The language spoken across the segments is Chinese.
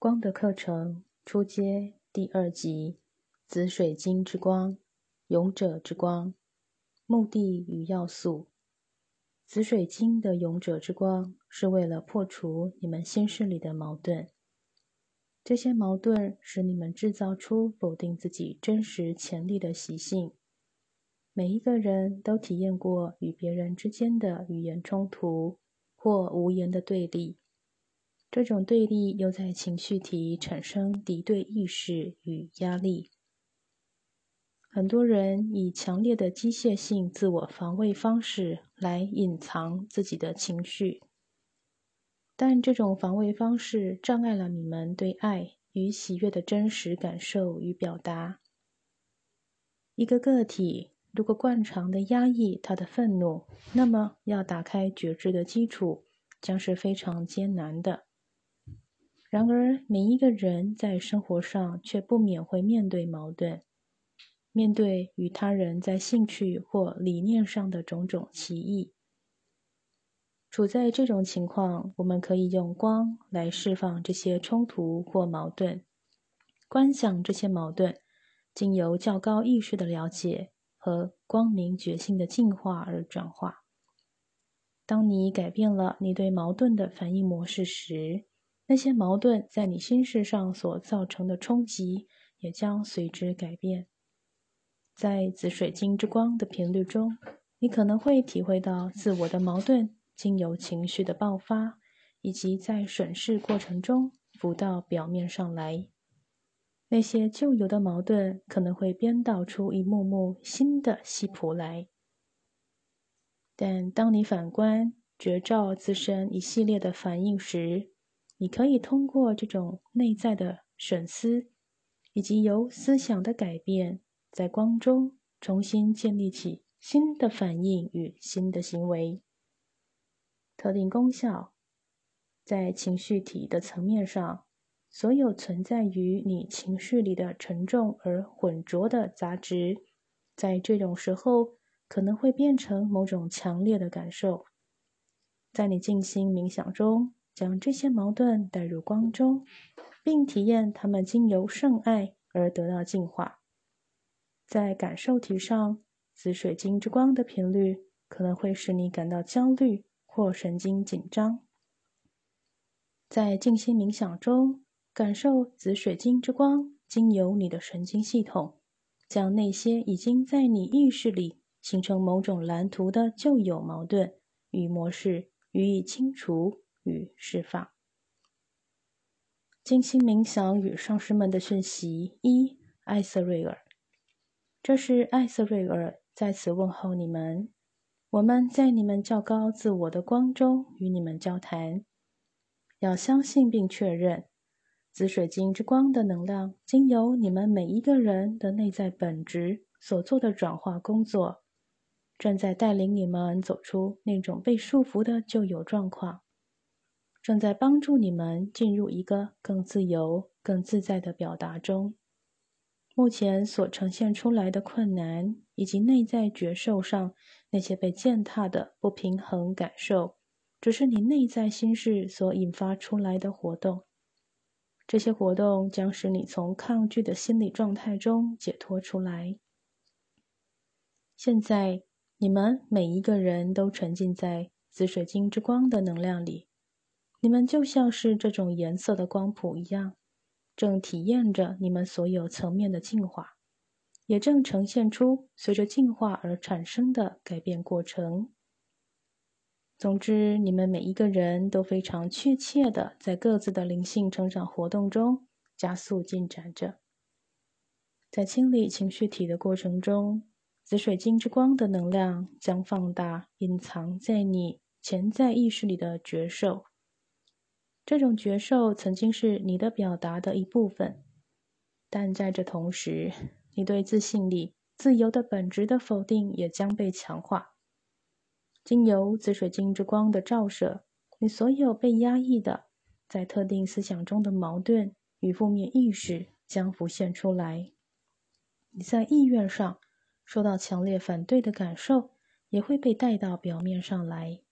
光的课程初阶第二集：紫水晶之光，勇者之光。目的与要素：紫水晶的勇者之光是为了破除你们心事里的矛盾。这些矛盾使你们制造出否定自己真实潜力的习性。每一个人都体验过与别人之间的语言冲突或无言的对立。这种对立又在情绪体产生敌对意识与压力。很多人以强烈的机械性自我防卫方式来隐藏自己的情绪，但这种防卫方式障碍了你们对爱与喜悦的真实感受与表达。一个个体如果惯常的压抑他的愤怒，那么要打开觉知的基础将是非常艰难的。然而，每一个人在生活上却不免会面对矛盾，面对与他人在兴趣或理念上的种种歧义。处在这种情况，我们可以用光来释放这些冲突或矛盾，观想这些矛盾经由较高意识的了解和光明觉性的进化而转化。当你改变了你对矛盾的反应模式时，那些矛盾在你心事上所造成的冲击，也将随之改变。在紫水晶之光的频率中，你可能会体会到自我的矛盾经由情绪的爆发，以及在审视过程中浮到表面上来。那些旧有的矛盾可能会编导出一幕幕新的戏谱来。但当你反观觉照自身一系列的反应时，你可以通过这种内在的审思，以及由思想的改变，在光中重新建立起新的反应与新的行为。特定功效，在情绪体的层面上，所有存在于你情绪里的沉重而浑浊的杂质，在这种时候可能会变成某种强烈的感受。在你静心冥想中。将这些矛盾带入光中，并体验它们经由圣爱而得到净化。在感受体上，紫水晶之光的频率可能会使你感到焦虑或神经紧张。在静心冥想中，感受紫水晶之光经由你的神经系统，将那些已经在你意识里形成某种蓝图的旧有矛盾与模式予以清除。与释放。静心冥想与上师们的讯息一：艾瑟瑞尔，这是艾瑟瑞尔在此问候你们。我们在你们较高自我的光中与你们交谈。要相信并确认，紫水晶之光的能量经由你们每一个人的内在本质所做的转化工作，正在带领你们走出那种被束缚的旧有状况。正在帮助你们进入一个更自由、更自在的表达中。目前所呈现出来的困难，以及内在觉受上那些被践踏的不平衡感受，只是你内在心事所引发出来的活动。这些活动将使你从抗拒的心理状态中解脱出来。现在，你们每一个人都沉浸在紫水晶之光的能量里。你们就像是这种颜色的光谱一样，正体验着你们所有层面的进化，也正呈现出随着进化而产生的改变过程。总之，你们每一个人都非常确切的在各自的灵性成长活动中加速进展着。在清理情绪体的过程中，紫水晶之光的能量将放大隐藏在你潜在意识里的觉受。这种觉受曾经是你的表达的一部分，但在这同时，你对自信力、自由的本质的否定也将被强化。经由紫水晶之光的照射，你所有被压抑的，在特定思想中的矛盾与负面意识将浮现出来。你在意愿上受到强烈反对的感受，也会被带到表面上来。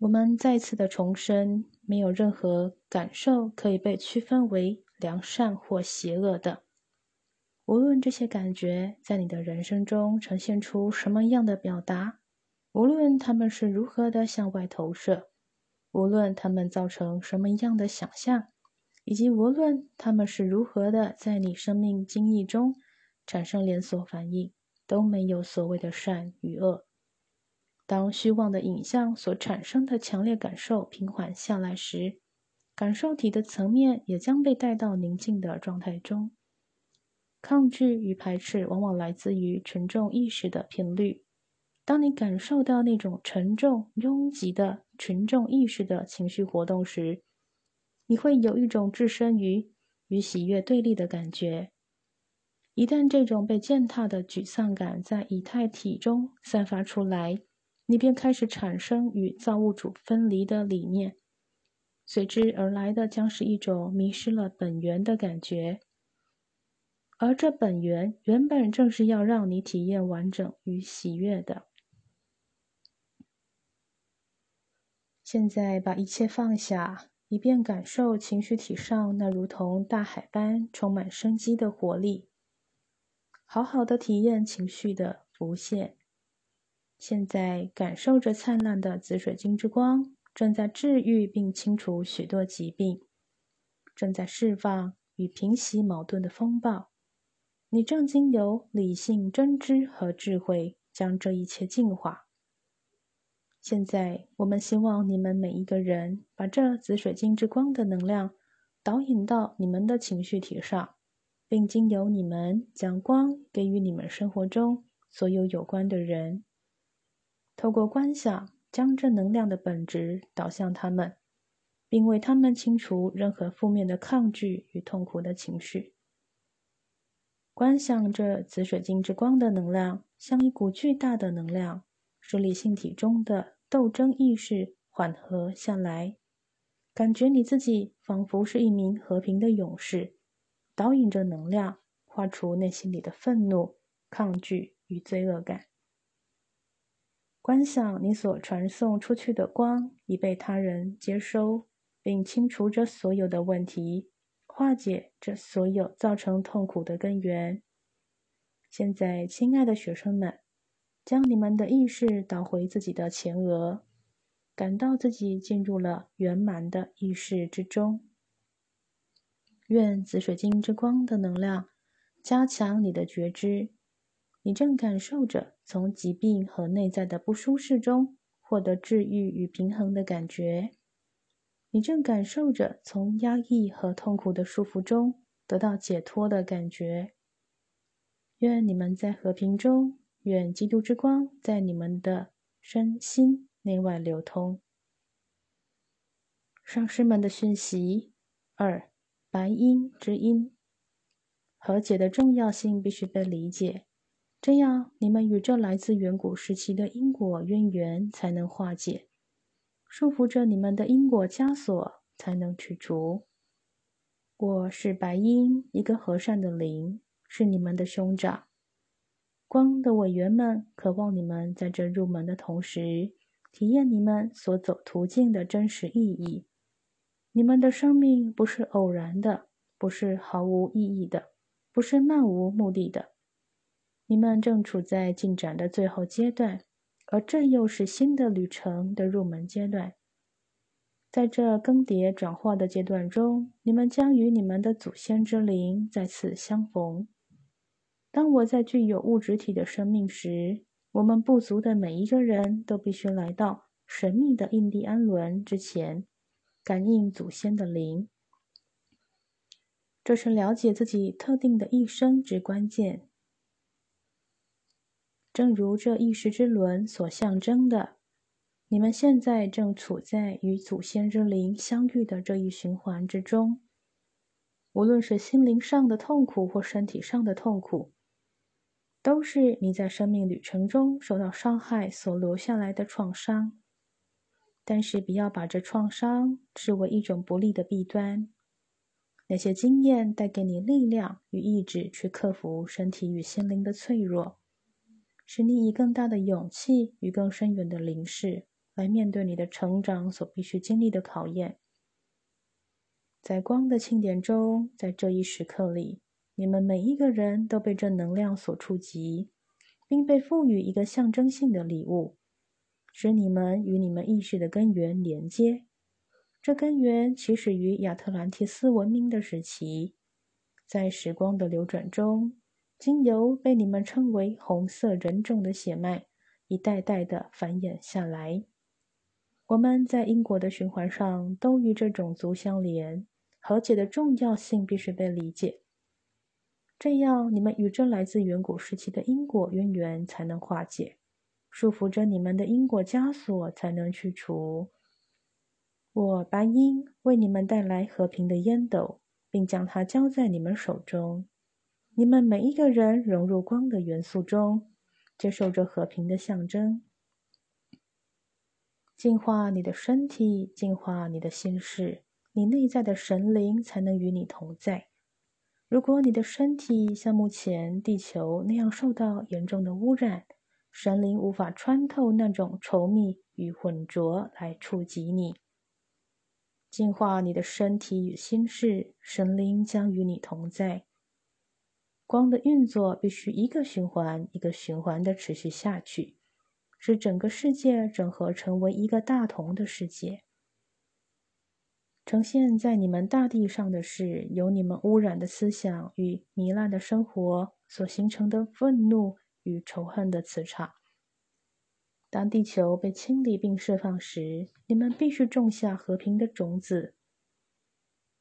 我们再次的重申，没有任何感受可以被区分为良善或邪恶的。无论这些感觉在你的人生中呈现出什么样的表达，无论他们是如何的向外投射，无论他们造成什么样的想象，以及无论他们是如何的在你生命经历中产生连锁反应，都没有所谓的善与恶。当虚妄的影像所产生的强烈感受平缓下来时，感受体的层面也将被带到宁静的状态中。抗拒与排斥往往来自于沉重意识的频率。当你感受到那种沉重、拥挤的群众意识的情绪活动时，你会有一种置身于与喜悦对立的感觉。一旦这种被践踏的沮丧感在以太体中散发出来，你便开始产生与造物主分离的理念，随之而来的将是一种迷失了本源的感觉，而这本源原本正是要让你体验完整与喜悦的。现在把一切放下，以便感受情绪体上那如同大海般充满生机的活力，好好的体验情绪的浮现。现在感受着灿烂的紫水晶之光，正在治愈并清除许多疾病，正在释放与平息矛盾的风暴。你正经由理性、真知和智慧将这一切净化。现在，我们希望你们每一个人把这紫水晶之光的能量导引到你们的情绪体上，并经由你们将光给予你们生活中所有有关的人。透过观想，将正能量的本质导向他们，并为他们清除任何负面的抗拒与痛苦的情绪。观想着紫水晶之光的能量，像一股巨大的能量，使理性体中的斗争意识缓和下来。感觉你自己仿佛是一名和平的勇士，导引着能量，画出内心里的愤怒、抗拒与罪恶感。观想你所传送出去的光已被他人接收，并清除着所有的问题，化解这所有造成痛苦的根源。现在，亲爱的学生们，将你们的意识导回自己的前额，感到自己进入了圆满的意识之中。愿紫水晶之光的能量加强你的觉知。你正感受着从疾病和内在的不舒适中获得治愈与平衡的感觉。你正感受着从压抑和痛苦的束缚中得到解脱的感觉。愿你们在和平中，愿基督之光在你们的身心内外流通。上师们的讯息二：白音之音，和解的重要性必须被理解。这样，你们与这来自远古时期的因果渊源才能化解，束缚着你们的因果枷锁才能去除。我是白鹰，一个和善的灵，是你们的兄长。光的委员们渴望你们在这入门的同时，体验你们所走途径的真实意义。你们的生命不是偶然的，不是毫无意义的，不是漫无目的的。你们正处在进展的最后阶段，而这又是新的旅程的入门阶段。在这更迭转化的阶段中，你们将与你们的祖先之灵再次相逢。当我在具有物质体的生命时，我们部族的每一个人都必须来到神秘的印第安伦之前，感应祖先的灵。这是了解自己特定的一生之关键。正如这意识之轮所象征的，你们现在正处在与祖先之灵相遇的这一循环之中。无论是心灵上的痛苦或身体上的痛苦，都是你在生命旅程中受到伤害所留下来的创伤。但是，不要把这创伤视为一种不利的弊端。那些经验带给你力量与意志，去克服身体与心灵的脆弱。使你以更大的勇气与更深远的灵视来面对你的成长所必须经历的考验，在光的庆典中，在这一时刻里，你们每一个人都被这能量所触及，并被赋予一个象征性的礼物，使你们与你们意识的根源连接。这根源起始于亚特兰蒂斯文明的时期，在时光的流转中，经由被你们称为红色人种的血脉，一代代的繁衍下来。我们在因果的循环上都与这种族相连，和解的重要性必须被理解。这样，你们与这来自远古时期的因果渊源才能化解，束缚着你们的因果枷锁才能去除。我白鹰为你们带来和平的烟斗，并将它交在你们手中。你们每一个人融入光的元素中，接受着和平的象征。净化你的身体，净化你的心事，你内在的神灵才能与你同在。如果你的身体像目前地球那样受到严重的污染，神灵无法穿透那种稠密与浑浊来触及你。净化你的身体与心事，神灵将与你同在。光的运作必须一个循环一个循环的持续下去。使整个世界整合成为一个大同的世界。呈现在你们大地上的是由你们污染的思想与糜烂的生活所形成的愤怒与仇恨的磁场。当地球被清理并释放时，你们必须种下和平的种子。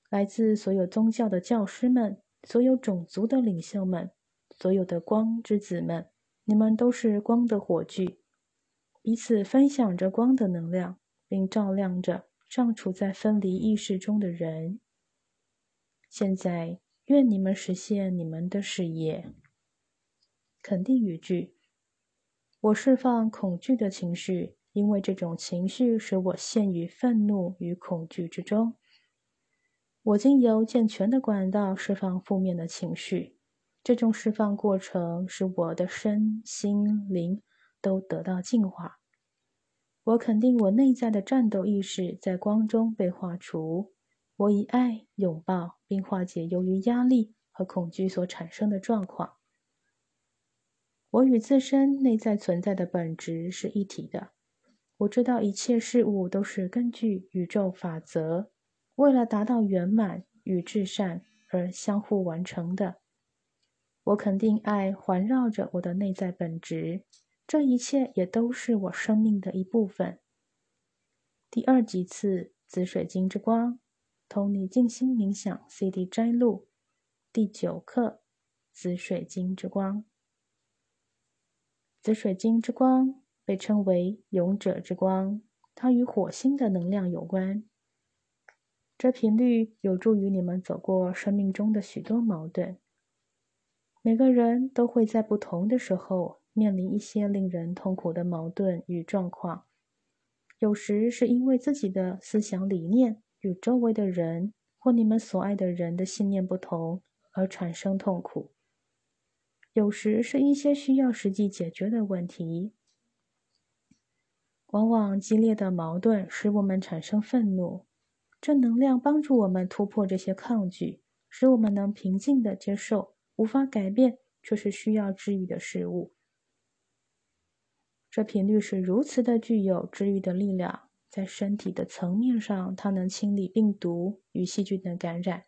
来自所有宗教的教师们，所有种族的领袖们，所有的光之子们，你们都是光的火炬。彼此分享着光的能量，并照亮着尚处在分离意识中的人。现在，愿你们实现你们的事业。肯定语句：我释放恐惧的情绪，因为这种情绪使我陷于愤怒与恐惧之中。我经由健全的管道释放负面的情绪，这种释放过程使我的身心灵。都得到净化。我肯定我内在的战斗意识在光中被化除。我以爱拥抱并化解由于压力和恐惧所产生的状况。我与自身内在存在的本质是一体的。我知道一切事物都是根据宇宙法则，为了达到圆满与至善而相互完成的。我肯定爱环绕着我的内在本质。这一切也都是我生命的一部分。第二级次紫水晶之光，同你静心冥想 CD 摘录，第九课紫水晶之光。紫水晶之光被称为勇者之光，它与火星的能量有关。这频率有助于你们走过生命中的许多矛盾。每个人都会在不同的时候。面临一些令人痛苦的矛盾与状况，有时是因为自己的思想理念与周围的人或你们所爱的人的信念不同而产生痛苦；有时是一些需要实际解决的问题。往往激烈的矛盾使我们产生愤怒，正能量帮助我们突破这些抗拒，使我们能平静地接受无法改变却是需要治愈的事物。这频率是如此的具有治愈的力量，在身体的层面上，它能清理病毒与细菌的感染；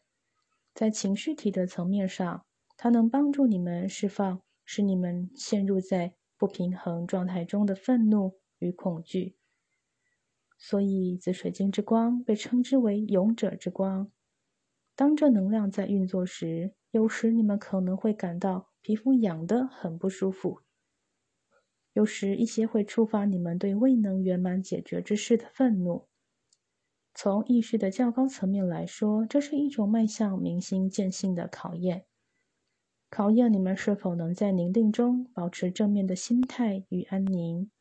在情绪体的层面上，它能帮助你们释放使你们陷入在不平衡状态中的愤怒与恐惧。所以，紫水晶之光被称之为勇者之光。当这能量在运作时，有时你们可能会感到皮肤痒得很不舒服。有时，一些会触发你们对未能圆满解决之事的愤怒。从意识的较高层面来说，这是一种迈向明心见性的考验，考验你们是否能在宁静中保持正面的心态与安宁；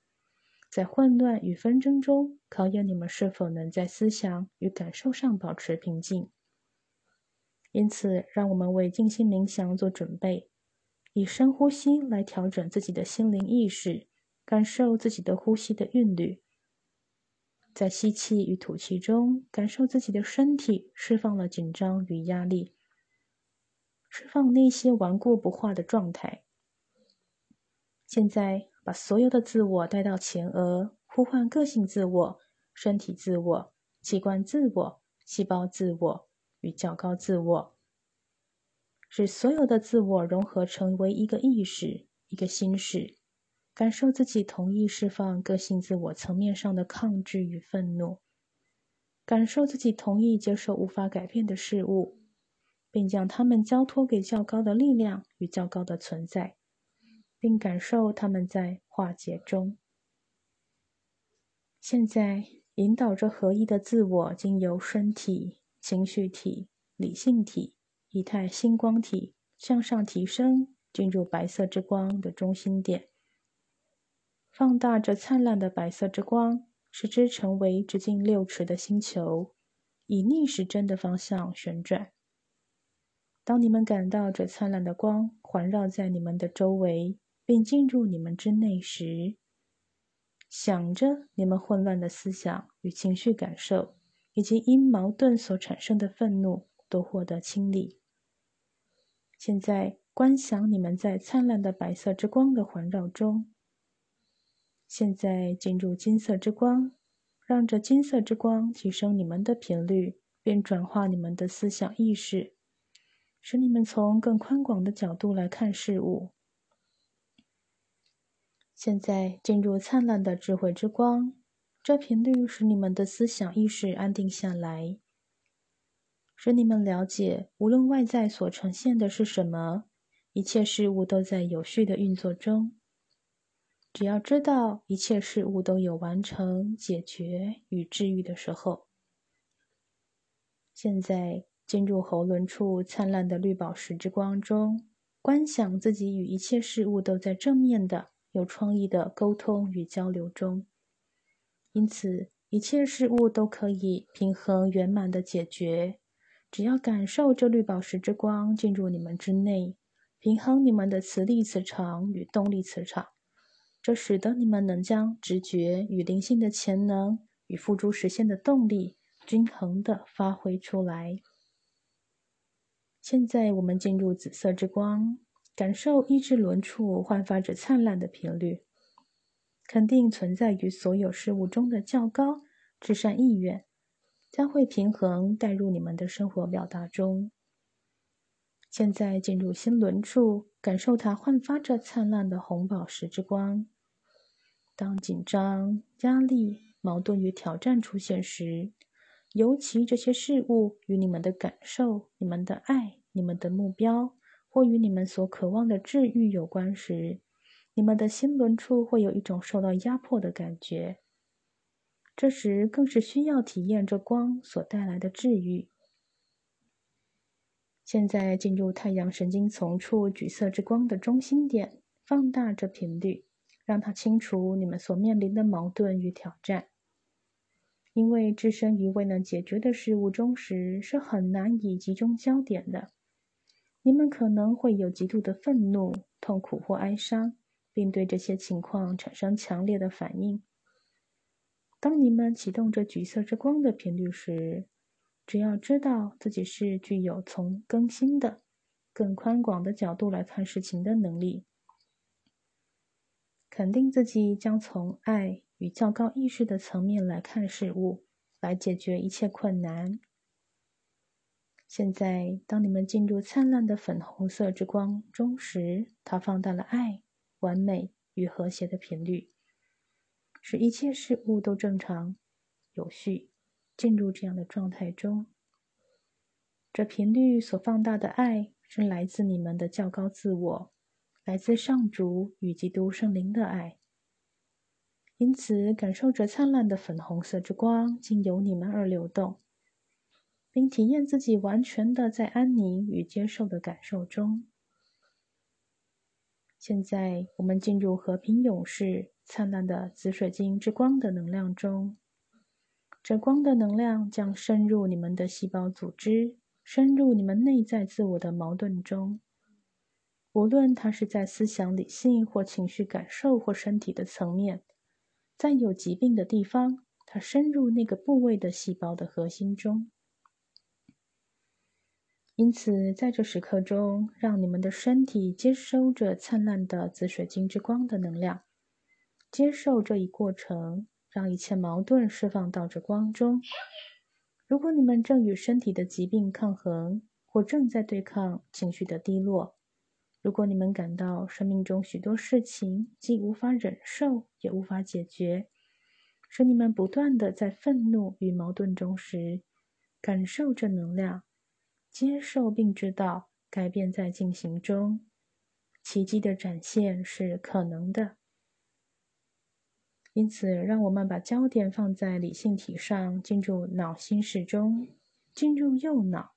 在混乱与纷争中，考验你们是否能在思想与感受上保持平静。因此，让我们为静心冥想做准备。以深呼吸来调整自己的心灵意识，感受自己的呼吸的韵律。在吸气与吐气中，感受自己的身体释放了紧张与压力，释放那些顽固不化的状态。现在，把所有的自我带到前额，呼唤个性自我、身体自我、器官自我、细胞自我与较高自我，使所有的自我融合成为一个意识、一个心识。感受自己同意释放个性自我层面上的抗拒与愤怒，感受自己同意接受无法改变的事物，并将它们交托给较高的力量与较高的存在，并感受他们在化解中。现在，引导着合一的自我，经由身体、情绪体、理性体、以太星光体向上提升，进入白色之光的中心点。放大着灿烂的白色之光，使之成为直径六尺的星球，以逆时针的方向旋转。当你们感到这灿烂的光环绕在你们的周围，并进入你们之内时，想着你们混乱的思想与情绪感受，以及因矛盾所产生的愤怒，都获得清理。现在观想你们在灿烂的白色之光的环绕中。现在进入金色之光，让这金色之光提升你们的频率，并转化你们的思想意识，使你们从更宽广的角度来看事物。现在进入灿烂的智慧之光，这频率使你们的思想意识安定下来，使你们了解，无论外在所呈现的是什么，一切事物都在有序的运作中。只要知道一切事物都有完成、解决与治愈的时候，现在进入喉轮处灿烂的绿宝石之光中，观想自己与一切事物都在正面的、有创意的沟通与交流中，因此一切事物都可以平衡圆满的解决。只要感受这绿宝石之光进入你们之内，平衡你们的磁力磁场与动力磁场。这使得你们能将直觉与灵性的潜能与付诸实现的动力均衡的发挥出来。现在我们进入紫色之光，感受意志轮处焕发着灿烂的频率，肯定存在于所有事物中的较高至善意愿，将会平衡带入你们的生活表达中。现在进入心轮处，感受它焕发着灿烂的红宝石之光。当紧张、压力、矛盾与挑战出现时，尤其这些事物与你们的感受、你们的爱、你们的目标，或与你们所渴望的治愈有关时，你们的心轮处会有一种受到压迫的感觉。这时更是需要体验这光所带来的治愈。现在进入太阳神经丛处橘色之光的中心点，放大这频率，让它清除你们所面临的矛盾与挑战。因为置身于未能解决的事物中时，是很难以集中焦点的。你们可能会有极度的愤怒、痛苦或哀伤，并对这些情况产生强烈的反应。当你们启动这橘色之光的频率时，只要知道自己是具有从更新的、更宽广的角度来看事情的能力，肯定自己将从爱与较高意识的层面来看事物，来解决一切困难。现在，当你们进入灿烂的粉红色之光中时，它放大了爱、完美与和谐的频率，使一切事物都正常、有序。进入这样的状态中，这频率所放大的爱是来自你们的较高自我，来自上主与基督圣灵的爱。因此，感受着灿烂的粉红色之光经由你们而流动，并体验自己完全的在安宁与接受的感受中。现在，我们进入和平勇士灿烂的紫水晶之光的能量中。这光的能量将深入你们的细胞组织，深入你们内在自我的矛盾中。无论它是在思想、理性或情绪感受或身体的层面，在有疾病的地方，它深入那个部位的细胞的核心中。因此，在这时刻中，让你们的身体接收着灿烂的紫水晶之光的能量，接受这一过程，让一切矛盾释放到这光中。如果你们正与身体的疾病抗衡，或正在对抗情绪的低落；如果你们感到生命中许多事情既无法忍受，也无法解决，使你们不断的在愤怒与矛盾中时，感受这能量，接受并知道改变在进行中，奇迹的展现是可能的。因此，让我们把焦点放在理性体上，进入脑心室中，进入右脑，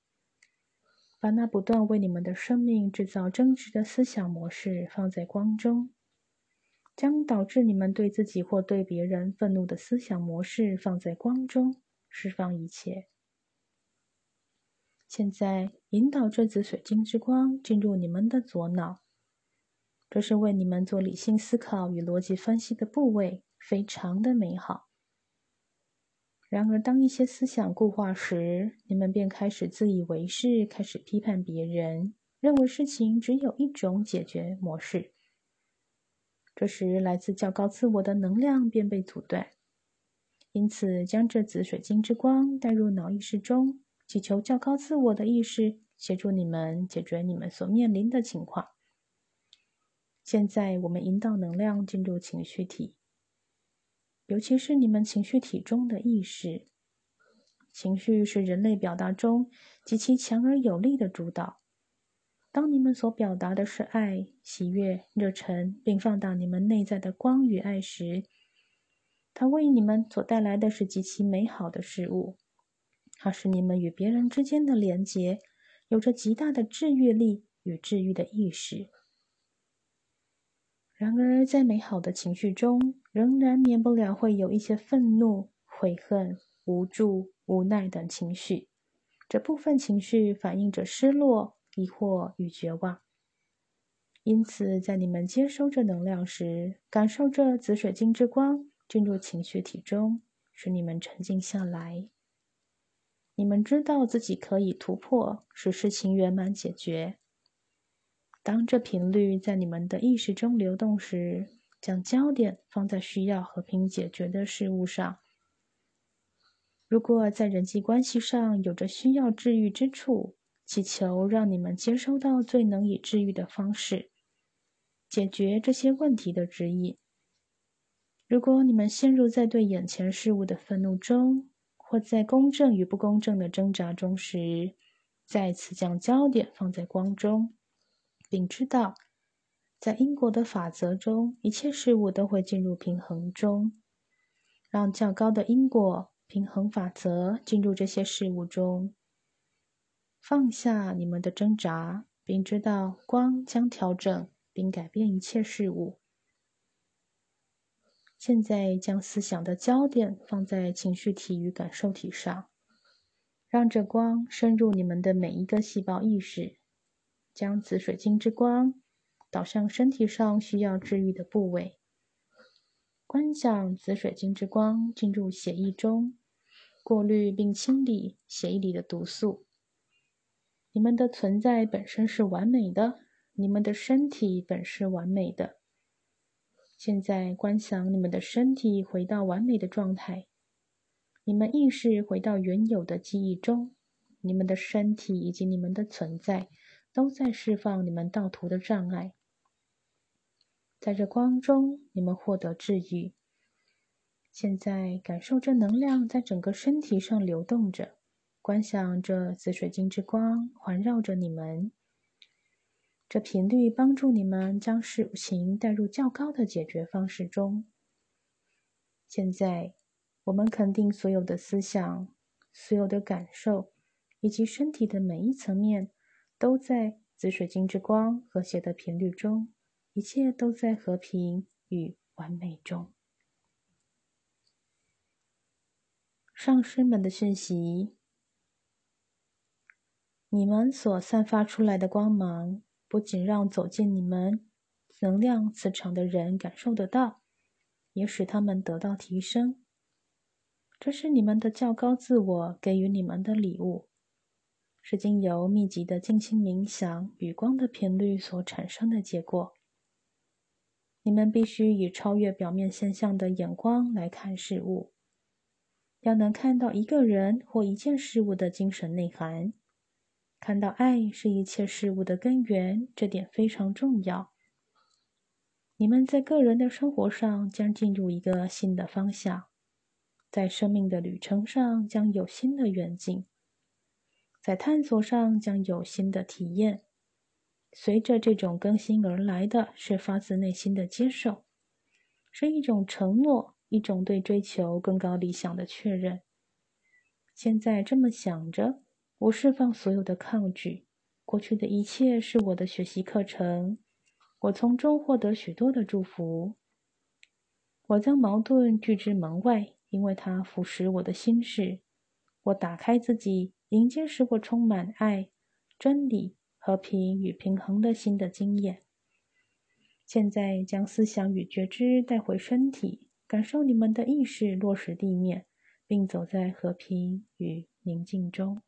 把那不断为你们的生命制造争执的思想模式放在光中，将导致你们对自己或对别人愤怒的思想模式放在光中，释放一切。现在，引导这紫水晶之光进入你们的左脑，这是为你们做理性思考与逻辑分析的部位。非常的美好。然而，当一些思想固化时，你们便开始自以为是，开始批判别人，认为事情只有一种解决模式。这时，来自较高自我的能量便被阻断。因此，将这紫水晶之光带入脑意识中，祈求较高自我的意识协助你们解决你们所面临的情况。现在，我们引导能量进入情绪体。尤其是你们情绪体中的意识，情绪是人类表达中极其强而有力的主导。当你们所表达的是爱、喜悦、热忱，并放大你们内在的光与爱时，它为你们所带来的是极其美好的事物。它使你们与别人之间的连结有着极大的治愈力与治愈的意识。然而，在美好的情绪中，仍然免不了会有一些愤怒、悔恨、无助、无奈等情绪。这部分情绪反映着失落、疑惑与绝望。因此，在你们接收这能量时，感受这紫水晶之光进入情绪体中，使你们沉静下来。你们知道自己可以突破，使事情圆满解决。当这频率在你们的意识中流动时，将焦点放在需要和平解决的事物上。如果在人际关系上有着需要治愈之处，祈求让你们接收到最能以治愈的方式，解决这些问题的指引。如果你们陷入在对眼前事物的愤怒中，或在公正与不公正的挣扎中时，再次将焦点放在光中。并知道，在因果的法则中，一切事物都会进入平衡中。让较高的因果平衡法则进入这些事物中。放下你们的挣扎，并知道光将调整并改变一切事物。现在将思想的焦点放在情绪体与感受体上，让这光深入你们的每一个细胞意识。将紫水晶之光导向身体上需要治愈的部位，观想紫水晶之光进入血液中，过滤并清理血液里的毒素。你们的存在本身是完美的，你们的身体本是完美的。现在观想你们的身体回到完美的状态，你们意识回到原有的记忆中，你们的身体以及你们的存在。都在释放你们道途的障碍，在这光中，你们获得治愈。现在感受这能量在整个身体上流动着，观想这紫水晶之光环绕着你们。这频率帮助你们将事情带入较高的解决方式中。现在，我们肯定所有的思想、所有的感受以及身体的每一层面。都在紫水晶之光和谐的频率中，一切都在和平与完美中。上师们的讯息：你们所散发出来的光芒，不仅让走进你们能量磁场的人感受得到，也使他们得到提升。这是你们的较高自我给予你们的礼物，是经由密集的静心冥想与光的频率所产生的结果。你们必须以超越表面现象的眼光来看事物，要能看到一个人或一件事物的精神内涵，看到爱是一切事物的根源，这点非常重要。你们在个人的生活上将进入一个新的方向。在生命的旅程上将有新的远景，在探索上将有新的体验。随着这种更新而来的是发自内心的接受，是一种承诺，一种对追求更高理想的确认。现在这么想着，我释放所有的抗拒。过去的一切是我的学习课程，我从中获得许多的祝福。我将矛盾拒之门外。因为它腐蚀我的心事，我打开自己，迎接使我充满爱、真理、和平与平衡的新的经验。现在将思想与觉知带回身体，感受你们的意识落实地面，并走在和平与宁静中。